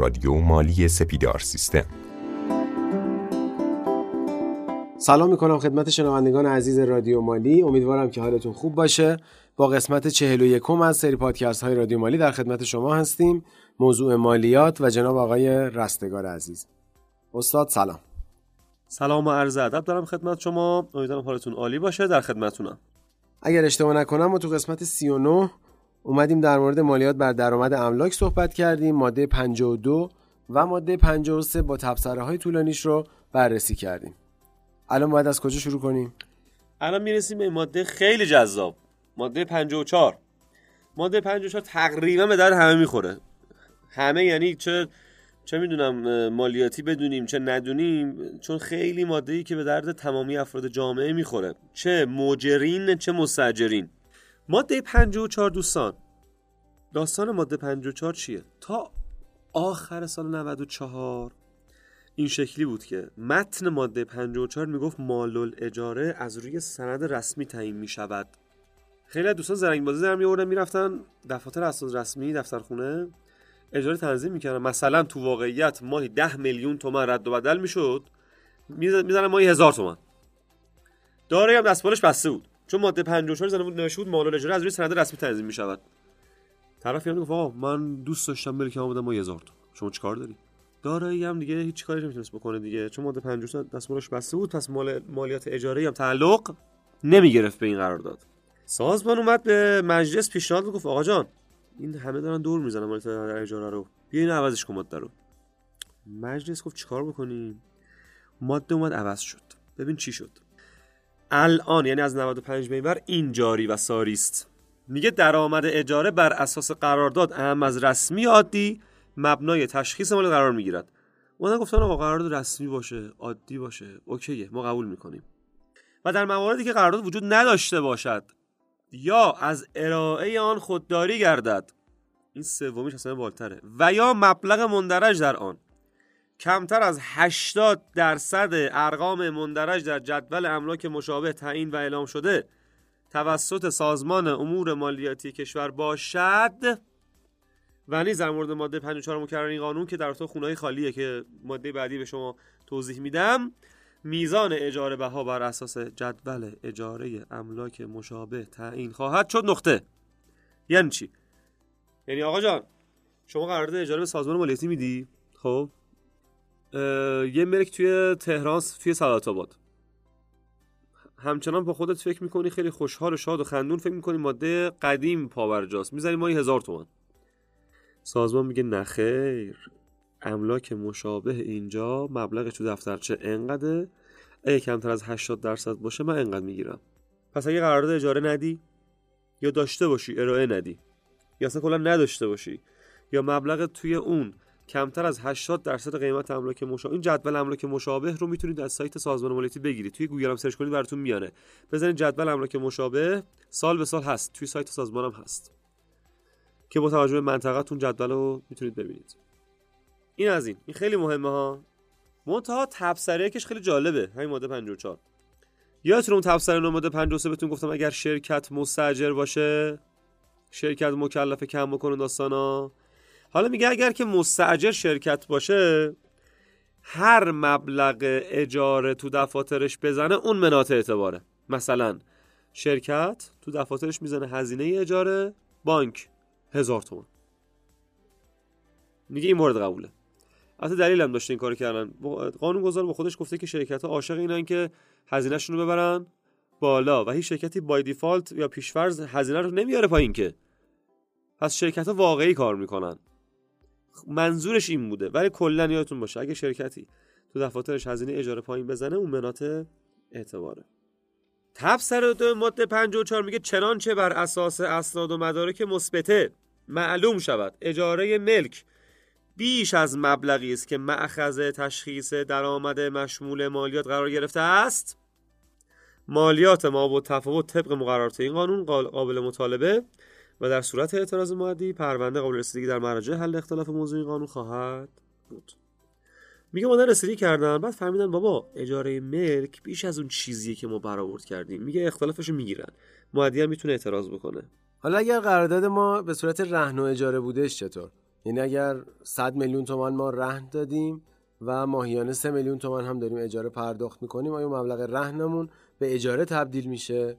رادیو مالی سپیدار سیستم. سلام می‌کنم خدمت شنوندگان عزیز رادیو مالی. امیدوارم که حالتون خوب باشه. با قسمت 41 از سری پادکست های رادیو مالی در خدمت شما هستیم. موضوع مالیات و جناب آقای رستگار عزیز. استاد سلام. سلام و عرض ادب دارم خدمت شما. امیدوارم حالتون عالی باشه در خدمتتونم اگر اشتباه نکنم ما تو قسمت 39 اومدیم در مورد مالیات بر درآمد املاک صحبت کردیم ماده 52 و ماده 53 با تبصره های طولانیش رو بررسی کردیم. الان باید از کجا شروع کنیم؟ الان می‌رسیم به ماده خیلی جذاب ماده 54 ماده 54 تقریبا به در همه می‌خوره. همه یعنی چه چه می‌دونم مالیاتی بدونیم چه ندونیم چون خیلی ماده ای که به درد تمامی افراد جامعه می‌خوره. چه مجرین چه مستجرین ماده 54 دوستان داستان ماده 54 چیه؟ تا آخر سال 94 این شکلی بود که متن ماده 54 می‌گفت مال اجاره از روی سند رسمی تعیین می‌شود. خیلی از دوستان زرنگ بازی در میآوردن می‌رفتن دفاتر اساس رسمی دفترخونه اجاره تنظیم می‌کردن. مثلا تو واقعیت ماهی 10 میلیون تومن رد و بدل می‌شد می‌زنن ماهی هزار تومن داره هم دستمالش بسته بود. چون ماده 54 زنه بود نوشته بود مال اجاره از روی سند رسمی تنظیم می‌شود. طرف یعنی گفت من دوست داشتم ملکم بدم ما 1000 تومن شما چیکار داری؟ دارایی هم دیگه هیچ کاری نمی‌تونست بکنه دیگه. چون ماده 54 دستمالش بسته بود پس مال مالیات اجاره هم تعلق نمی‌گرفت به این قرارداد. سازمان اومد به مجلس پیشنهاد گفت آقا جان این همه دارن دور می‌زنن مالیات اجاره رو. بیا این عوضش کن ماده رو. مجلس گفت چیکار بکنیم؟ ماده اومد عوض شد. ببین چی شد. الان یعنی از 95 به این جاری و ساری است. میگه درآمد اجاره بر اساس قرارداد اهم از رسمی عادی مبنای تشخیص مال قرار می‌گیرد. اونا گفتن آقا قرارداد رسمی باشه عادی باشه. اوکیه ما قبول می‌کنیم. و در مواردی که قرارداد وجود نداشته باشد یا از ارائه آن خودداری گردد این سومیش اصلا بالتره و یا مبلغ مندرج در آن. کمتر از 80 درصد ارقام مندرج در جدول املاک مشابه تعیین و اعلام شده توسط سازمان امور مالیاتی کشور باشد. و نیز در مورد ماده 54 مکرر این قانون که در تو خونه خالیه که ماده بعدی به شما توضیح میدم میزان اجاره بها بر اساس جدول اجاره املاک مشابه تعیین خواهد شد. نقطه. یعنی چی؟ یعنی آقا جان شما قرارداد اجاره به سازمان مالیاتی میدی؟ خب. یه ملک توی تهران توی سعادت آباد. همچنان با خودت فکر می‌کنی خیلی خوشحال و شاد و خندون فکر می‌کنی ماده قدیم پاورجاست می‌زنی ماهی هزار تومن سازمان میگه نخیر املاک مشابه اینجا مبلغ تو دفترچه انقدر اگه کمتر از 80 درصد باشه من انقدر می‌گیرم. پس اگه قرارداد اجاره ندی یا داشته باشی ارائه ندی یا اصلا کلا نداشته باشی یا مبلغ توی اون کمتر از 80 درصد قیمت املاک مشابه این جدول املاک مشابه رو می‌تونید از سایت سازمان مالیاتی بگیرید. توی گوگل هم search کنید براتون میاره بزنید جدول املاک مشابه سال به سال هست. توی سایت سازمانم هست. که با توجه به منطقهتون جدول رو می‌تونید ببینید. این از این. این خیلی مهمه ها. منتها تبصره یکش خیلی جالبه. همین ماده 54 یادتون اون تبصره ماده 53 بهتون گفتم اگر شرکت مستاجر باشه شرکت مکلف کم بکنه داستانا. حالا میگه اگر که مستاجر شرکت باشه هر مبلغ اجاره تو دفاترش بزنه اون منات اعتباره. مثلا شرکت تو دفاترش می‌زنه هزینه اجاره بانک هزار تومن میگه این مورد قبوله. حتی دلیل هم داشته این کار کردن. قانون گذار با خودش گفته که شرکت ها عاشق اینن که هزینهشون رو ببرن بالا و هیچ شرکتی بای دیفالت یا پیشفرض هزینه رو نمیاره پایین که. پس شرکت ها واقعی کار می‌کنن. منظورش این بوده. ولی کلا یادتون باشه اگه شرکتی تو دفاترش هزینه اجاره پایین بزنه اون منات اعتباره. تفسیر دو ماده 54 میگه چنانچه بر اساس اسناد و مدارک مثبته معلوم شود. اجاره ملک بیش از مبلغی است که مأخذ تشخیص درآمد مشمول مالیات قرار گرفته است. مالیات ما با تفاوت طبق مقررات این قانون قابل مطالبه. و در صورت اعتراض مادی پرونده قابل رسیدگی در مراجع حل اختلاف موضوع این قانون خواهد بود. میگه مادر رسیدگی کردن بعد فهمیدن بابا اجاره ملک بیش از اون چیزیه که ما برآورد کردیم. میگه اختلافشو می‌گیرن. مادی هم می‌تونه اعتراض بکنه. حالا اگر قرارداد ما به صورت رهن و اجاره بودش چطور؟ یعنی اگر 100 میلیون تومن ما رهن دادیم و ماهیانه 3 میلیون تومن هم داریم اجاره پرداخت می‌کنیم آیا مبلغ رهنمون به اجاره تبدیل میشه؟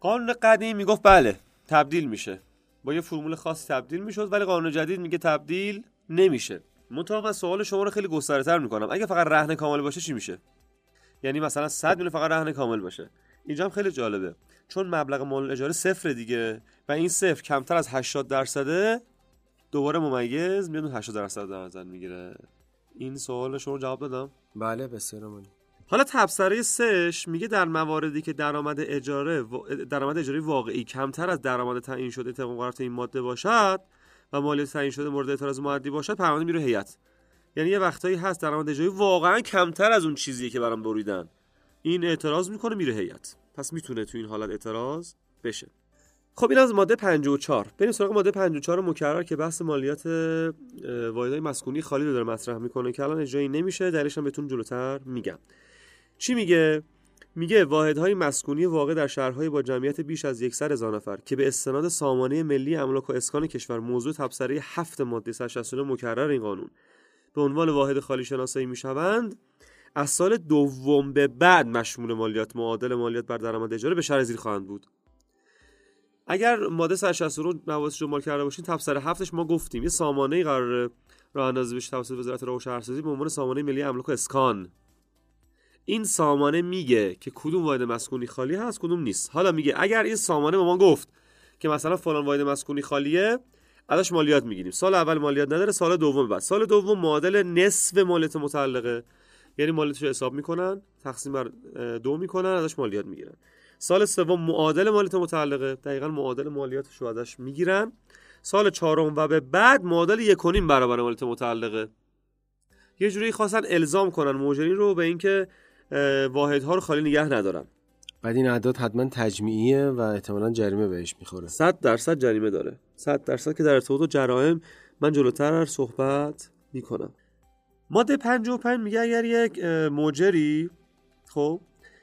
قانون قدیم می‌گفت بله. تبدیل میشه. با یه فرمول خاص تبدیل می‌شد ولی قانون جدید میگه تبدیل نمیشه. منتها من سوال شما رو خیلی گسترده تر می‌کنم. اگه فقط رهن کامل باشه چی میشه؟ یعنی مثلا 100 میلیون فقط رهن کامل باشه. اینجا هم خیلی جالبه. چون مبلغ مال اجاره صفر دیگه و این صفر کمتر از 80 درصده دوباره ممیز میاد 80 درصد در نظر می‌گیره. این سوال شما جواب دادم بله بسیار عالی حالا تبصره سش میگه در مواردی که درآمد اجاره درآمد اجاره واقعی کمتر از درآمد تعیین شده طبق این ماده باشد و مالیات تعیین شده مورد اعتراض معدی باشد پرونده میره هیئت. یعنی یه وقتایی هست درآمد اجاره واقعا کمتر از اون چیزیه که برام بریدن. این اعتراض می‌کنه میره هیئت. پس می‌تونه تو این حالت اعتراض بشه. خب این از ماده 54 بریم سراغ ماده 54 مکرر که بحث مالیات واحدهای مسکونی خالی رو داره مطرح می‌کنه که الان اجرایی نمیشه. دلیلش هم بهتون جلوتر میگم. چی میگه؟ میگه واحدهای مسکونی واقع در شهرهای با جمعیت بیش از 100 هزار نفر که به استناد سامانه ملی املاک و اسکان کشور موضوع تبصره هفت ماده 169 مکرر این قانون. به عنوان واحد خالی شناسایی می‌شوند از سال دوم به بعد مشمول مالیات معادل مالیات بر درآمد اجاره به شهر زیر خواهند بود. اگر ماده 169 نوازش رو مال کرده باشین تبصره هفتش ما گفتیم. یه سامانه قرار راه اندازی بشه توسط وزارت راه و شهرسازی به عنوان سامانه ملی املاک و اسکان. این سامانه میگه که کدوم واحد مسکونی خالی هست کدوم نیست. حالا میگه اگر این سامانه به ما گفت که مثلا فلان واحد مسکونی خالیه ازش مالیات می‌گیریم. سال اول مالیات نداره سال دوم بعد. سال دوم معادل نصف مالیات متعلقه. یعنی مالیاتش رو حساب می‌کنن تقسیم بر دو می‌کنن ازش مالیات می‌گیرن. سال سوم معادل مالیات متعلقه. دقیقا معادل مالیاتش رو ازش می‌گیرن. سال چهارم و به بعد معادل یکونیم برابر مالیات متعلقه. یه جوری خواستن الزام کنن مجرین رو به اینکه واحدها رو خالی نگه ندارن بعد این اعداد حتما تجمیعیه و احتمالا جریمه بهش می‌خوره. 100 درصد جریمه داره. 100 درصد که در ارتباط جرائم من جلوتر صحبت می‌کنم. ماده 55 میگه اگر یک مجری خب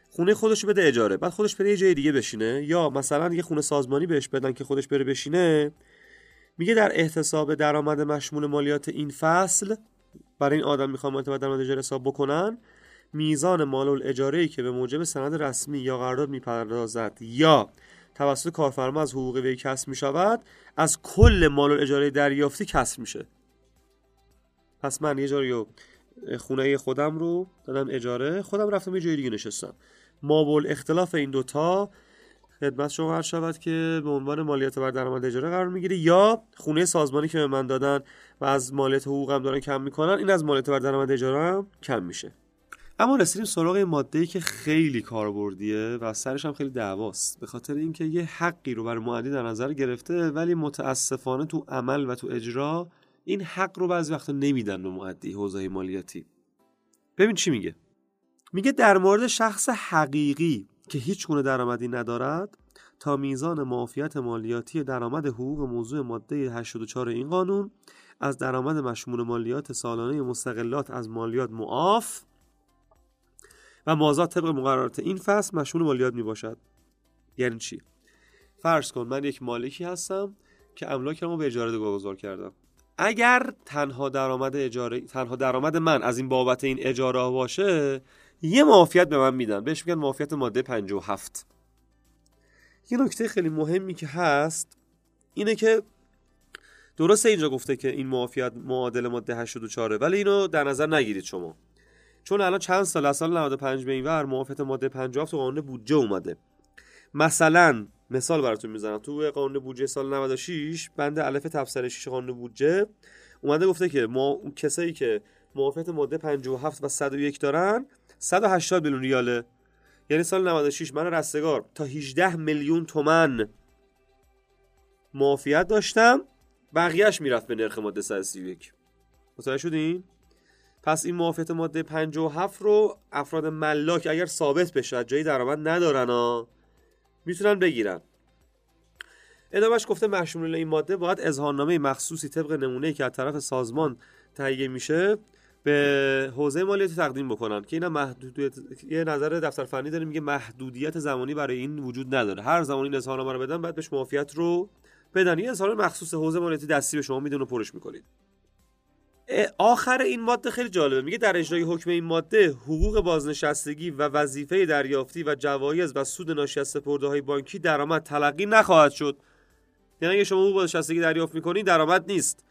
خونه خودش بده اجاره بعد خودش بره یه جای دیگه بشینه یا مثلا یه خونه سازمانی بهش بدن که خودش بره بشینه میگه در احتساب درآمد مشمول مالیات این فصل برای این آدم می‌خوام مرتبط درآمد اجاره حساب بکنن میزان مال الاجاره ای که به موجب سند رسمی یا قرارداد می‌پردازد یا توسط کارفرما از حقوق وی کسب می‌شود از کل مال اجاره دریافتی کسب میشه. پس من یه جایی خونه خودم رو دادم اجاره خودم رفتم یه جای دیگه نشستم. مابل اختلاف این دوتا خدمت شما هر شود که به عنوان مالیات بر درآمد اجاره قرار می‌گیره یا خونه سازمانی که به من دادن و از مالیات حقوقم دارن کم می‌کنن این از مالیات بر درآمد اجاره هم کم میشه. اما رسیدیم سراغ ماده ای که خیلی کاربردیه و سرش هم خیلی دعواست. به خاطر اینکه یه حقی رو بر معدی در نظر گرفته ولی متاسفانه تو عمل و تو اجرا این حق رو بعضی وقتا نمیدن به معدی حوزه مالیاتی. ببین چی میگه. میگه در مورد شخص حقیقی که هیچ گونه درآمدی ندارد تا میزان معافیت مالیاتی درآمد حقوق موضوع ماده 84 این قانون از درآمد مشمول مالیات سالانه مستقلات از مالیات معاف و مازاد طبق مقررات این فصل مشمول مالیات می باشد یعنی چی؟ فرض کن من یک مالکی هستم که املاکم رو به اجاره گذار کردم. اگر تنها درآمد اجاره تنها درآمد من از این بابت این اجاره باشه یه معافیت به من میدن. بهش میگن معافیت ماده 57 یه نکته خیلی مهمی که هست اینه که درسته اینجا گفته که این معافیت معادل ماده 84 ولی اینو در نظر نگیرید شما. چون الان چند سال از سال 95 به این ور معافیت ماده 57 تو قانون بودجه اومده. مثلا مثال براتون می‌زنم. تو قانون بودجه سال 96 بند الف تفسیر 6 قانون بودجه اومده گفته که ما کسایی که معافیت ماده 57 و 101 دارن 180 میلیون ریاله. یعنی سال 96 من رستگار تا 18 میلیون تومن معافیت داشتم بقیهش می‌رفت به نرخ ماده 131 متوجه شدین؟ پس این معافیت ماده 57 رو افراد ملاک اگر ثابت بشه جایی درآمد ندارن ها می‌تونن بگیرن. ادامهش گفته مشمول این ماده باید اظهارنامه مخصوصی طبق نمونه که از طرف سازمان تهیه میشه به حوزه مالیاتی تقدیم بکنن که اینا محدودیت یه نظر دفتر فنی داره میگه محدودیت زمانی برای این وجود نداره. هر زمانی این اظهارنامه رو بدن بعد بهش معافیت رو بدن. یه اظهار مخصوص حوزه مالیاتی دستی به شما میدون و پرش می‌کنید. آخر این ماده خیلی جالبه. میگه در اجرای حکم این ماده حقوق بازنشستگی و وظیفه دریافتی و جوایز و سود ناشی از سپرده های بانکی درآمد تلقی نخواهد شد. یعنی اگه شما حقوق بازنشستگی دریافت می‌کنید درآمد نیست.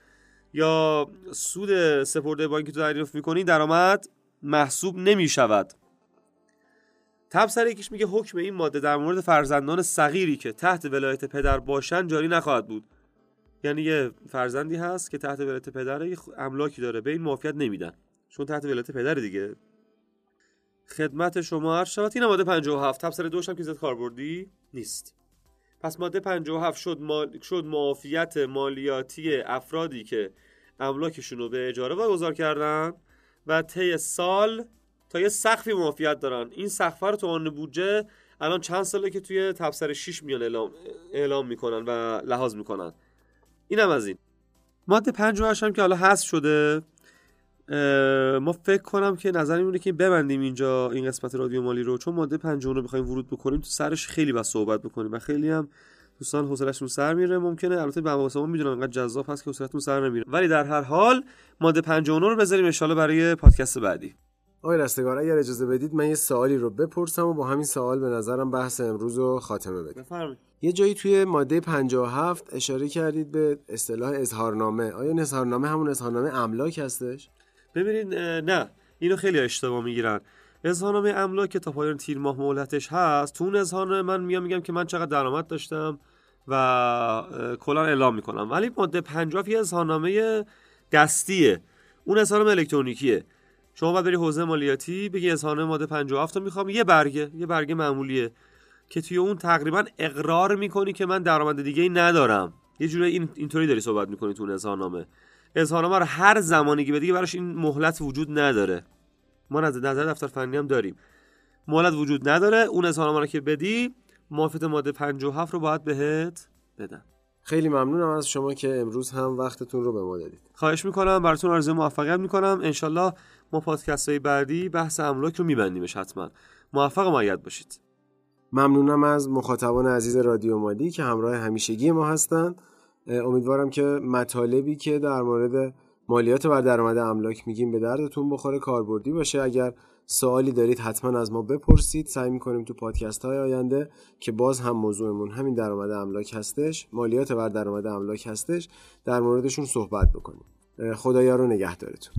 یا سود سپرده بانکی تو دریافت می‌کنید درآمد محسوب نمی‌شود. تبصره یکیش میگه حکم این ماده در مورد فرزندان صغیری که تحت ولایت پدر باشند جاری نخواهد بود. یعنی یه فرزندی هست که تحت ولایت پدر یه املاکی داره به این معافیت نمیدن. چون تحت ولایت پدر دیگه. خدمت شما هر شود. این ماده 57 تبصره دوش هم که زد کاربردی نیست. پس ماده 57 شد, مال... شد معافیت مالیاتی افرادی که املاکشون رو به اجاره واگذار کردن و طی سال تا یه سقفی معافیت دارن. این سقف رو تو بودجه الان چند ساله که توی تبصره 6 میان اعلام, اعلام می‌کنن و لحاظ می‌کنن. اینم از این. ماده 58 هم که حالا هست شده ما فکر کنم که نظر اینه که ببندیم اینجا این قسمت رادیو مالی رو چون ماده 50 رو بخوایم ورود بکنیم تو سرش خیلی بس صحبت بکنیم و خیلی هم دوستان حوصله‌شون سر میره. ممکنه البته به ما می‌دونم انقدر جذاب هست که حوصلتون سر نمیره. ولی در هر حال ماده 59 رو بذاریم ان برای پادکست بعدی. آقای رستگار اگر اجازه بدید من یه سوالی رو بپرسم و با همین سوال به نظرم بحث امروز رو خاتمه بدیم. بفرمایید. یه جایی توی ماده 57 اشاره کردید به اصطلاح اظهارنامه. آیا این اظهارنامه همون اظهارنامه املاک هستش؟ ببینید نه. اینو خیلی اشتباه می‌گیرن. اظهارنامه املاک که تا پایان تیر ماه مهلتش هست تو اون اظهارنامه من میام میگم که من چقدر درآمد داشتم و کلا اعلام می‌کنم. ولی ماده 50 یه اظهارنامه دستیه. اون اظهارنامه الکترونیکیه. شما باید بری حوزه مالیاتی بگی اظهارنامه ماده 57 رو می‌خوام. یه برگه یه برگه معمولیه که توی اون تقریبا اقرار می‌کنی که من درآمد دیگه ای ندارم. یه جوری این اینطوری داری صحبت می‌کنی تو اون اظهارنامه. اظهارنامه رو هر زمانی که بدی براش این مهلت وجود نداره. ما از نظر دفتر فنی هم داریم. مهلت وجود نداره. اون اظهارنامه رو که بدی موافقت ماده 57 رو باید بهت بدن خیلی ممنونم از شما که امروز هم وقتتون رو به ما دادید. خواهش می‌کنم براتون آرزوی موفقیت می‌کنم. انشالله ما پادکست های بعدی بحث املاک رو میبندیمش حتما. موفق مایت باشید. ممنونم از مخاطبان عزیز رادیو مالی که همراه همیشگی ما هستند. امیدوارم که مطالبی که در مورد مالیات بر درآمد املاک میگیم به دردتون بخوره کاربردی باشه. اگر سوالی دارید حتما از ما بپرسید. سعی می‌کنیم تو پادکست های آینده که باز هم موضوعمون همین درآمد املاک هستش مالیات بر درآمد املاک هستش در موردشون صحبت بکنیم. خدایا رو نگهدارتون.